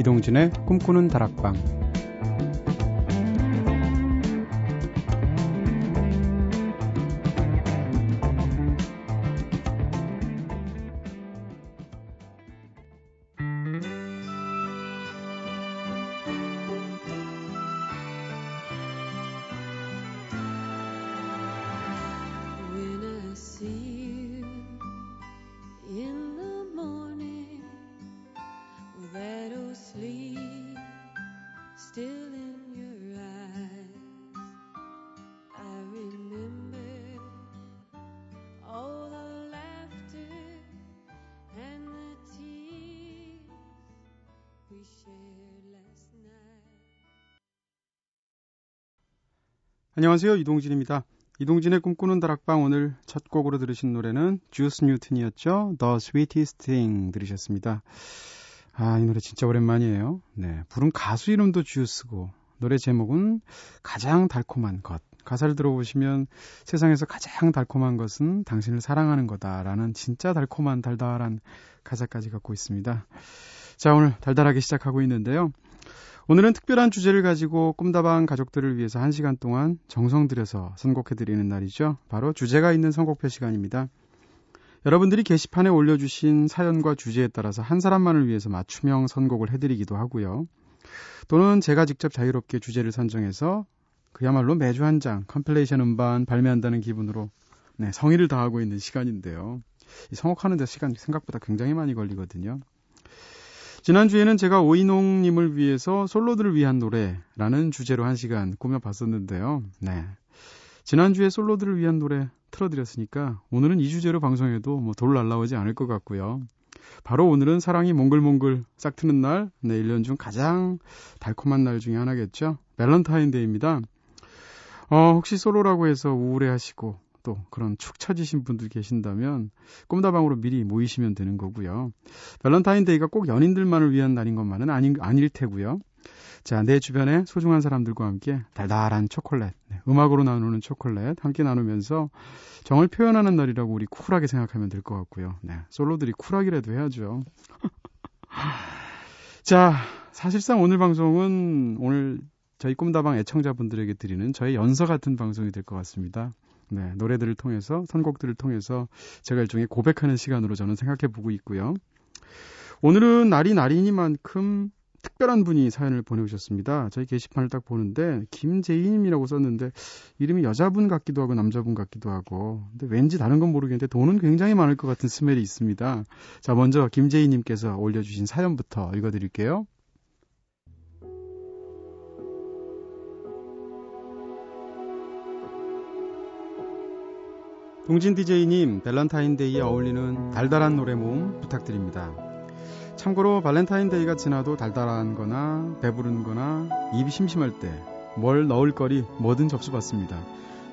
이동진의 꿈꾸는 다락방 안녕하세요. 이동진입니다. 이동진의 꿈꾸는 다락방 오늘 첫 곡으로 들으신 노래는 주스 뉴튼이었죠. The Sweetest Thing 들으셨습니다. 아, 이 노래 진짜 오랜만이에요. 네. 부른 가수 이름도 주스고 노래 제목은 가장 달콤한 것. 가사를 들어보시면 세상에서 가장 달콤한 것은 당신을 사랑하는 거다라는 진짜 달콤한 달달한 가사까지 갖고 있습니다. 자, 오늘 달달하게 시작하고 있는데요. 오늘은 특별한 주제를 가지고 꿈다방 가족들을 위해서 1시간 동안 정성 들여서 선곡해드리는 날이죠. 바로 주제가 있는 선곡표 시간입니다. 여러분들이 게시판에 올려주신 사연과 주제에 따라서 한 사람만을 위해서 맞춤형 선곡을 해드리기도 하고요. 또는 제가 직접 자유롭게 주제를 선정해서 그야말로 매주 한 장 컴플레이션 음반 발매한다는 기분으로 네, 성의를 다하고 있는 시간인데요. 이 선곡하는 데 시간이 생각보다 굉장히 많이 걸리거든요. 지난주에는 제가 오이농님을 위해서 솔로들을 위한 노래라는 주제로 한 시간 꾸며봤었는데요. 네. 지난주에 솔로들을 위한 노래 틀어드렸으니까 오늘은 이 주제로 방송해도 뭐 돌 날라오지 않을 것 같고요. 바로 오늘은 사랑이 몽글몽글 싹 트는 날, 네, 1년 중 가장 달콤한 날 중에 하나겠죠. 밸런타인데이입니다. 어, 혹시 솔로라고 해서 우울해 하시고 또 그런 축 처지신 분들 계신다면 꿈다방으로 미리 모이시면 되는 거고요. 밸런타인데이가 꼭 연인들만을 위한 날인 것만은 아닌, 아닐 테고요. 자, 내 주변에 소중한 사람들과 함께 달달한 초콜릿, 네, 음악으로 나누는 초콜릿 함께 나누면서 정을 표현하는 날이라고 우리 쿨하게 생각하면 될 것 같고요. 네, 솔로들이 쿨하기라도 해야죠. 자, 사실상 오늘 방송은 오늘 저희 꿈다방 애청자분들에게 드리는 저의 연서 같은 방송이 될 것 같습니다. 네, 노래들을 통해서 선곡들을 통해서 제가 일종의 고백하는 시간으로 저는 생각해 보고 있고요. 오늘은 날이 날이니만큼 특별한 분이 사연을 보내오셨습니다. 저희 게시판을 딱 보는데 김재희님이라고 썼는데 이름이 여자분 같기도 하고 남자분 같기도 하고 근데 왠지 다른 건 모르겠는데 돈은 굉장히 많을 것 같은 스멜이 있습니다. 자 먼저 김재희님께서 올려주신 사연부터 읽어드릴게요. 동진 DJ님, 밸런타인데이에 어울리는 달달한 노래 모음 부탁드립니다. 참고로 발렌타인데이가 지나도 달달한 거나 배부른 거나 입이 심심할 때 뭘 넣을 거리 뭐든 접수받습니다.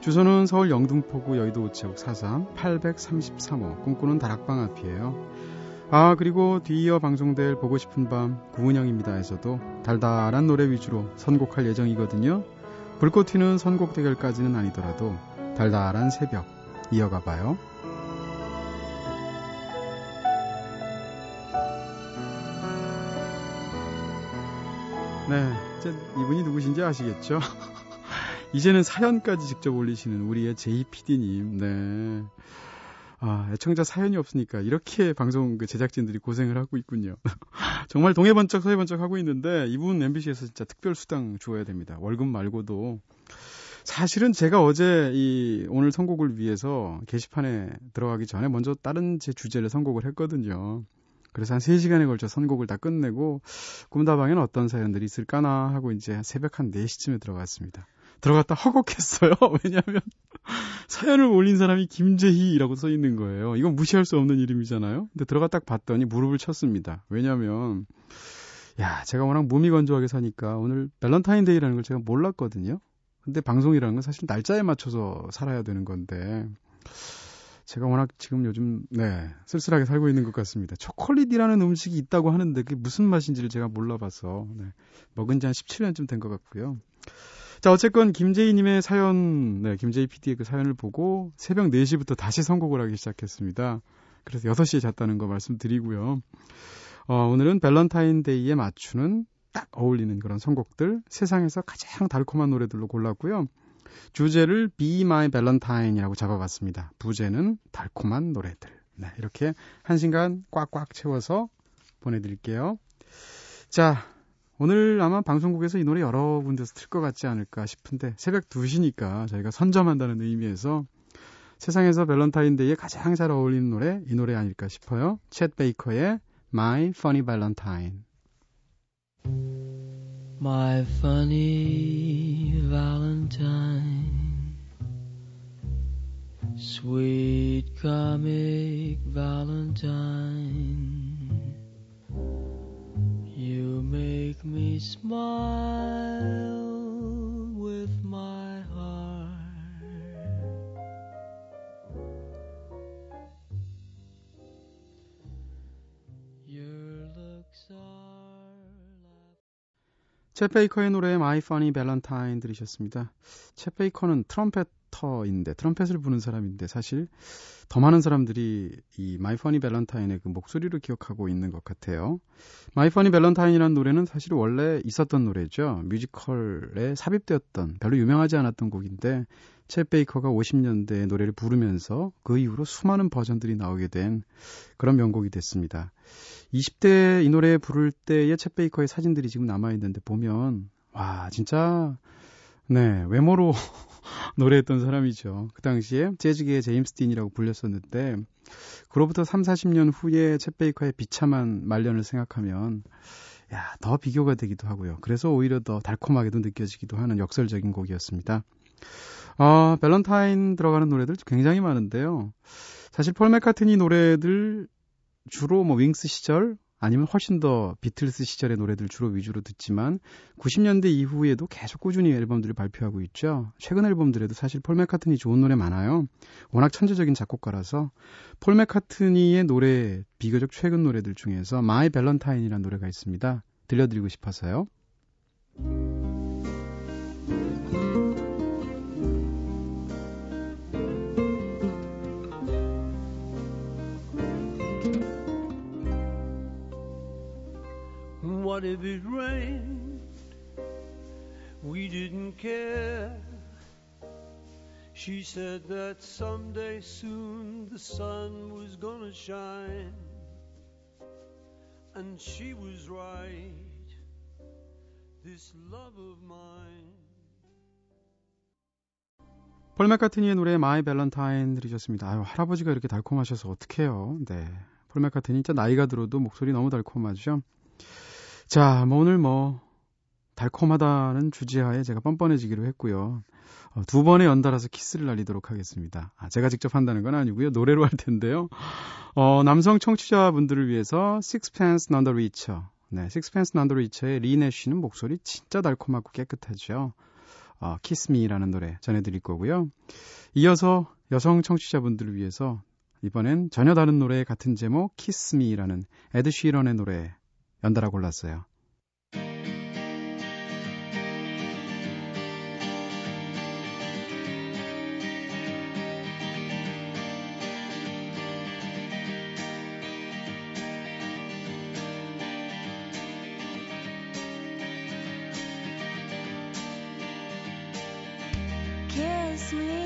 주소는 서울 영등포구 여의도 우체국 43 833호 꿈꾸는 다락방 앞이에요. 아 그리고 뒤이어 방송될 보고 싶은 밤 구은영입니다에서도 달달한 노래 위주로 선곡할 예정이거든요. 불꽃 튀는 선곡 대결까지는 아니더라도 달달한 새벽 이어가 봐요. 네, 이제 이분이 누구신지 아시겠죠? 이제는 사연까지 직접 올리시는 우리의 JPD님, 네. 아, 애청자 사연이 없으니까 이렇게 방송 그 제작진들이 고생을 하고 있군요. 정말 동해번쩍 서해번쩍 하고 있는데 이분 MBC에서 진짜 특별 수당 주어야 됩니다. 월급 말고도 사실은 제가 어제 이 오늘 선곡을 위해서 게시판에 들어가기 전에 먼저 다른 제 주제를 선곡을 했거든요. 그래서 한 3시간에 걸쳐 선곡을 다 끝내고 꿈다방에는 어떤 사연들이 있을까나 하고 이제 새벽 한 4시쯤에 들어갔습니다. 들어갔다 허걱했어요. 왜냐하면 사연을 올린 사람이 김재희라고 써 있는 거예요. 이건 무시할 수 없는 이름이잖아요. 근데 들어가 딱 봤더니 무릎을 쳤습니다. 왜냐하면 야 제가 워낙 몸이 건조하게 사니까 오늘 밸런타인데이라는 걸 제가 몰랐거든요. 근데 방송이라는 건 사실 날짜에 맞춰서 살아야 되는 건데 제가 워낙 지금 요즘 네 쓸쓸하게 살고 있는 것 같습니다. 초콜릿이라는 음식이 있다고 하는데 그게 무슨 맛인지를 제가 몰라봐서 네, 먹은 지 한 17년쯤 된 것 같고요. 자 어쨌건 김재희님의 사연, 네 김재희 PD의 그 사연을 보고 새벽 4시부터 다시 선곡을 하기 시작했습니다. 그래서 6시에 잤다는 거 말씀드리고요. 어, 오늘은 밸런타인데이에 맞추는 딱 어울리는 그런 선곡들 세상에서 가장 달콤한 노래들로 골랐고요. 주제를 Be My Valentine이라고 잡아봤습니다. 부제는 달콤한 노래들. 네, 이렇게 한 시간 꽉꽉 채워서 보내드릴게요. 자, 오늘 아마 방송국에서 이 노래 여러 군데서 틀 것 같지 않을까 싶은데 새벽 2시니까 저희가 선점한다는 의미에서 세상에서 밸런타인데이에 가장 잘 어울리는 노래 이 노래 아닐까 싶어요. 챗 베이커의 My Funny Valentine. My funny Valentine. Sweet comic Valentine. You make me smile 챗 베이커의 노래 My Funny Valentine 들으셨습니다. 챗 베이커는 트럼펫 터인데 트럼펫을 부는 사람인데 사실 더 많은 사람들이 이 My Funny Valentine의 그 목소리를 기억하고 있는 것 같아요. My Funny Valentine이라는 노래는 사실 원래 있었던 노래죠. 뮤지컬에 삽입되었던 별로 유명하지 않았던 곡인데 챗 베이커가 50년대 노래를 부르면서 그 이후로 수많은 버전들이 나오게 된 그런 명곡이 됐습니다. 20대 이 노래 부를 때의 챗 베이커의 사진들이 지금 남아 있는데 보면 와 진짜 네 외모로 노래했던 사람이죠. 그 당시에 재즈계의 제임스 딘이라고 불렸었는데 그로부터 3, 40년 후에 챗 베이커의 비참한 말년을 생각하면 야, 더 비교가 되기도 하고요. 그래서 오히려 더 달콤하게도 느껴지기도 하는 역설적인 곡이었습니다. 어, 밸런타인 들어가는 노래들 굉장히 많은데요. 사실 폴 맥카트니 노래들 주로 뭐 윙스 시절 아니면 훨씬 더 비틀스 시절의 노래들 주로 위주로 듣지만 90년대 이후에도 계속 꾸준히 앨범들을 발표하고 있죠. 최근 앨범들에도 사실 폴 맥카트니 좋은 노래 많아요. 워낙 천재적인 작곡가라서 폴 맥카트니의 노래 비교적 최근 노래들 중에서 My Valentine이라는 노래가 있습니다. 들려드리고 싶어서요. What if it rained? We didn't care. She said that someday soon the sun was gonna shine. And she was right. This love of mine. 폴 맥카트니의 노래 My Valentine 들으셨습니다. 아유, 할아버지가 이렇게 달콤하셔서 어떡해요. 네. 폴 맥카트니 진짜 나이가 들어도 목소리 너무 달콤하죠. 자, 뭐 오늘 뭐 달콤하다는 주제하에 제가 뻔뻔해지기로 했고요. 어, 두 번에 연달아서 키스를 날리도록 하겠습니다. 아, 제가 직접 한다는 건 아니고요. 노래로 할 텐데요. 어, 남성 청취자분들을 위해서 Sixpence None the Richer. 네, Sixpence None the Richer의 리네쉬는 목소리 진짜 달콤하고 깨끗하죠. 어, Kiss Me라는 노래 전해드릴 거고요. 이어서 여성 청취자분들을 위해서 이번엔 전혀 다른 노래 같은 제목 Kiss Me라는 에드 쉬런의 노래 연달아 골랐어요. Kiss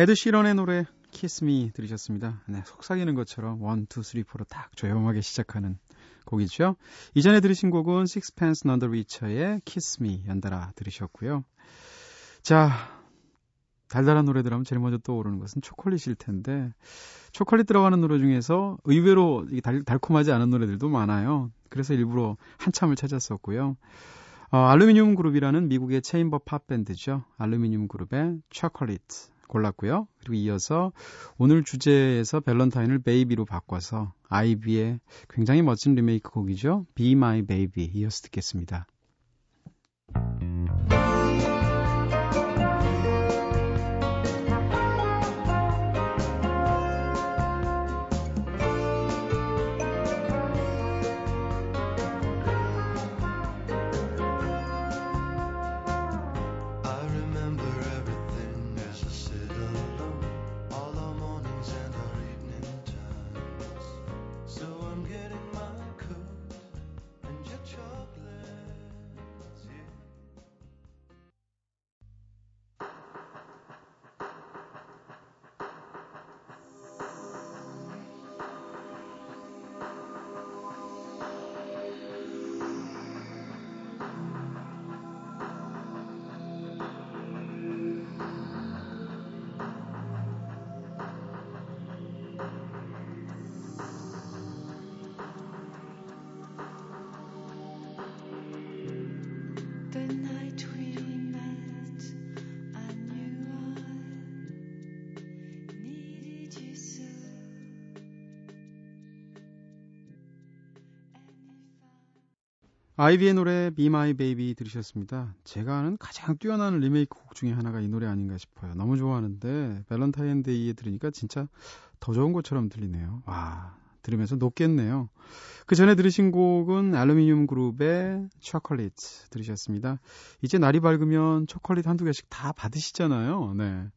에드 시런의 노래 Kiss Me 들으셨습니다. 네, 속삭이는 것처럼 1, 2, 3, 4로 딱 조용하게 시작하는 곡이죠. 이전에 들으신 곡은 Sixpence None the Richer의 Kiss Me 연달아 들으셨고요. 자, 달달한 노래들 하면 제일 먼저 떠오르는 것은 초콜릿일 텐데 초콜릿 들어가는 노래 중에서 의외로 달, 달콤하지 않은 노래들도 많아요. 그래서 일부러 한참을 찾았었고요. 어, 알루미늄 그룹이라는 미국의 chamber pop 밴드죠. 알루미늄 그룹의 초콜릿 골랐고요. 그리고 이어서 오늘 주제에서 밸런타인을 베이비로 바꿔서 아이비의 굉장히 멋진 리메이크 곡이죠. Be My Baby 이어서 듣겠습니다. 아이비의 노래 Be My Baby 들으셨습니다. 제가 아는 가장 뛰어난 리메이크 곡 중에 하나가 이 노래 아닌가 싶어요. 너무 좋아하는데 밸런타인데이에 들으니까 진짜 더 좋은 것처럼 들리네요. 와 들으면서 녹겠네요. 그 전에 들으신 곡은 알루미늄 그룹의 초콜릿 들으셨습니다. 이제 날이 밝으면 초콜릿 한두 개씩 다 받으시잖아요. 네.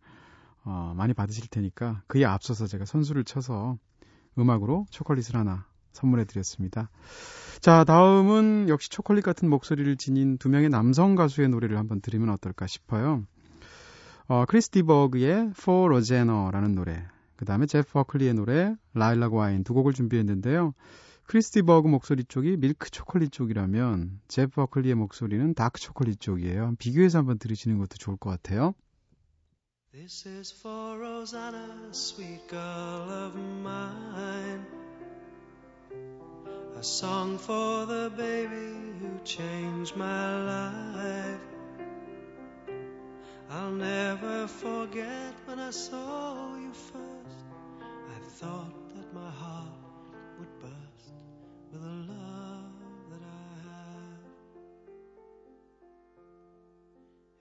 어, 많이 받으실 테니까 그에 앞서서 제가 선수를 쳐서 음악으로 초콜릿을 하나 선물해 드렸습니다. 자, 다음은 역시 초콜릿 같은 목소리를 지닌 두 명의 남성 가수의 노래를 한번 들으면 어떨까 싶어요. 어, 크리스 디 버그의 For Rosanna라는 노래, 그 다음에 제프 버클리의 노래 Lilac Wine 두 곡을 준비했는데요. 크리스 디 버그 목소리 쪽이 밀크 초콜릿 쪽이라면 제프 버클리의 목소리는 dark 초콜릿 쪽이에요. 비교해서 한번 들으시는 것도 좋을 것 같아요. This is for Rosanna, sweet girl of mine. A song for the baby who changed my life. I'll never forget when I saw you first. I thought that my heart would burst with the love that I have.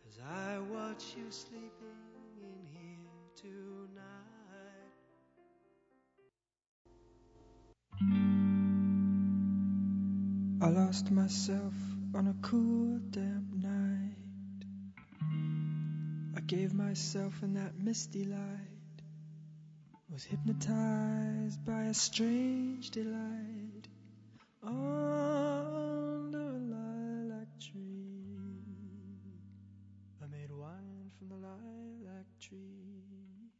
As I watch you sleeping I lost myself on a cool, damp night. I gave myself in that misty light, was hypnotized by a strange delight under a lilac tree. I made wine from the lilac tree,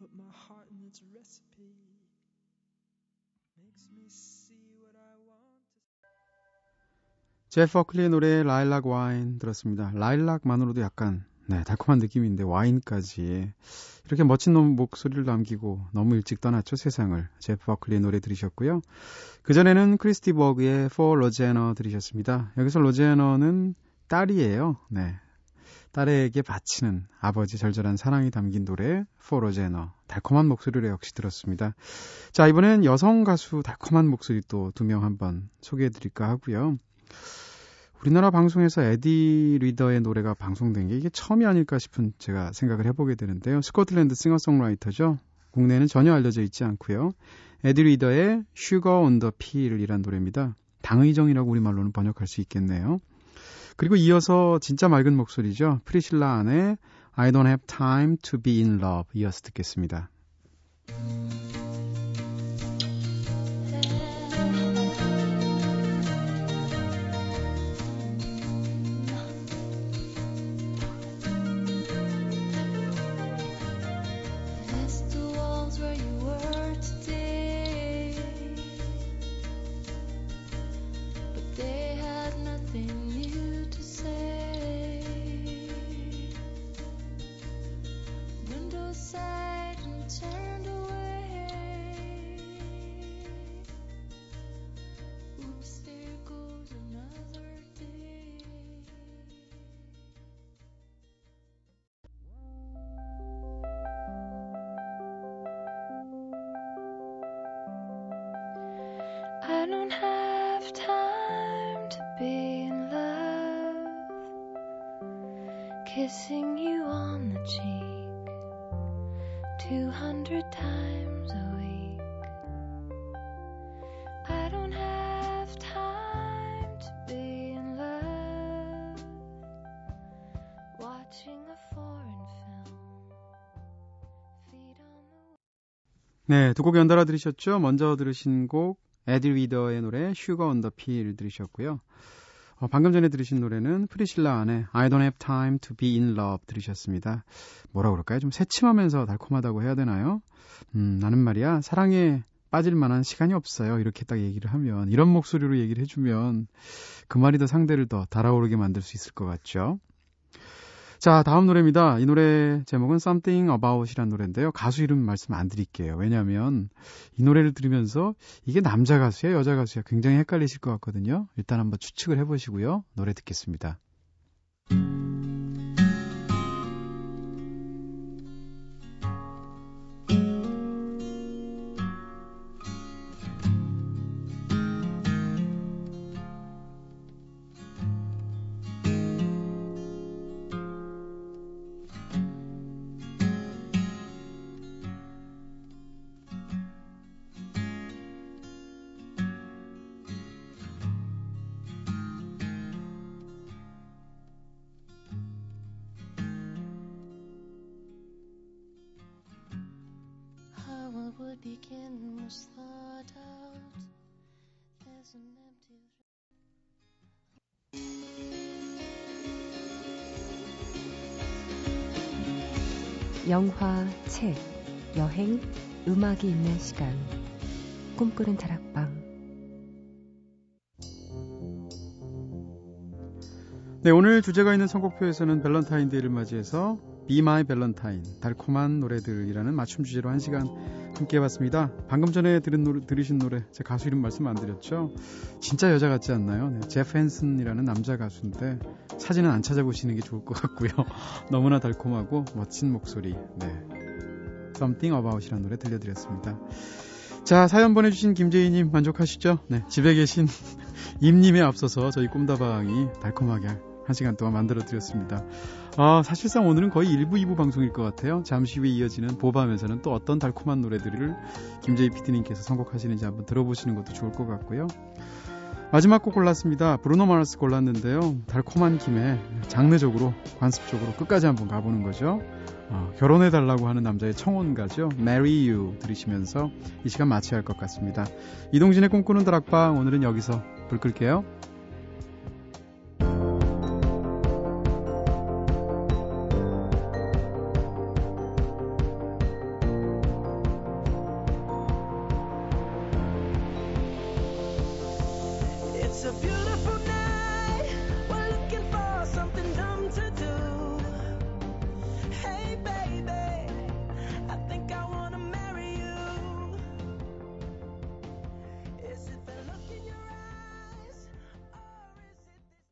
put my heart in its recipe, makes me see. 제프 버클리의 노래 라일락 와인 들었습니다. 라일락만으로도 약간 네, 달콤한 느낌인데 와인까지 이렇게 멋진 목소리를 남기고 너무 일찍 떠났죠 세상을 제프 버클리의 노래 들으셨고요. 그 전에는 크리스 디 버그의 For Rosanna 들으셨습니다. 여기서 로제너는 딸이에요. 네, 딸에게 바치는 아버지 절절한 사랑이 담긴 노래 For Rosanna 달콤한 목소리로 역시 들었습니다. 자 이번엔 여성 가수 달콤한 목소리 또 두 명 한번 소개해드릴까 하고요. 우리나라 방송에서 에디 리더의 노래가 방송된 게 이게 처음이 아닐까 싶은 제가 생각을 해보게 되는데요. 스코틀랜드 싱어송라이터죠. 국내에는 전혀 알려져 있지 않고요. 에디 리더의 Sugar on the Pill이란 노래입니다. 당의정이라고 우리말로는 번역할 수 있겠네요. 그리고 이어서 진짜 맑은 목소리죠. 프리실라 안의 I don't have time to be in love 이어서 듣겠습니다. I don't have time to be in love. Kissing you on the cheek 200 times a week. I don't have time to be in love. Watching a foreign film. Feet on the 네, 두 곡 연달아 들으셨죠? 먼저 들으신 곡 에디 리더의 노래 Sugar on the Pill 들으셨고요. 어, 방금 전에 들으신 노래는 프리실라 안의 I don't have time to be in love 들으셨습니다. 뭐라 그럴까요? 좀 새침하면서 달콤하다고 해야 되나요? 음, 나는 말이야 사랑에 빠질 만한 시간이 없어요. 이렇게 딱 얘기를 하면 이런 목소리로 얘기를 해주면 그 말이 더 상대를 더 달아오르게 만들 수 있을 것 같죠. 자, 다음 노래입니다. 이 노래 제목은 Something About이라는 노래인데요. 가수 이름 말씀 안 드릴게요. 왜냐하면 이 노래를 들으면서 이게 남자 가수야, 여자 가수야 굉장히 헷갈리실 것 같거든요. 일단 한번 추측을 해보시고요. 노래 듣겠습니다. 영화, 책, 여행, 음악이 있는 시간. 꿈꾸는 다락방. 네, 오늘 주제가 있는 선곡표에서는 밸런타인데이를 맞이해서 Be My Valentine, 달콤한 노래들이라는 맞춤 주제로 한 시간 함께 해봤습니다. 방금 전에 들은 노래, 들으신 노래, 제 가수 이름 말씀 안 드렸죠? 진짜 여자 같지 않나요? 네, 제프 헨슨이라는 남자 가수인데 사진은 안 찾아보시는 게 좋을 것 같고요. 너무나 달콤하고 멋진 목소리, 네. Something About이라는 노래 들려드렸습니다. 자, 사연 보내주신 김재희님 만족하시죠? 네, 집에 계신 임님에 앞서서 저희 꿈다방이 달콤하게 한 시간 동안 만들어 드렸습니다. 아, 사실상 오늘은 거의 1부, 2부 방송일 것 같아요. 잠시 후에 이어지는 보밤에서는 또 어떤 달콤한 노래들을 김재희 PD님께서 선곡하시는지 한번 들어보시는 것도 좋을 것 같고요. 마지막 곡 골랐습니다. 브루노 마르스 골랐는데요. 달콤한 김에 장르적으로, 관습적으로 끝까지 한번 가보는 거죠. 어, 결혼해달라고 하는 남자의 청혼가죠. Marry You 들으시면서 이 시간 마쳐야 할 것 같습니다. 이동진의 꿈꾸는 다락방 오늘은 여기서 불 끌게요.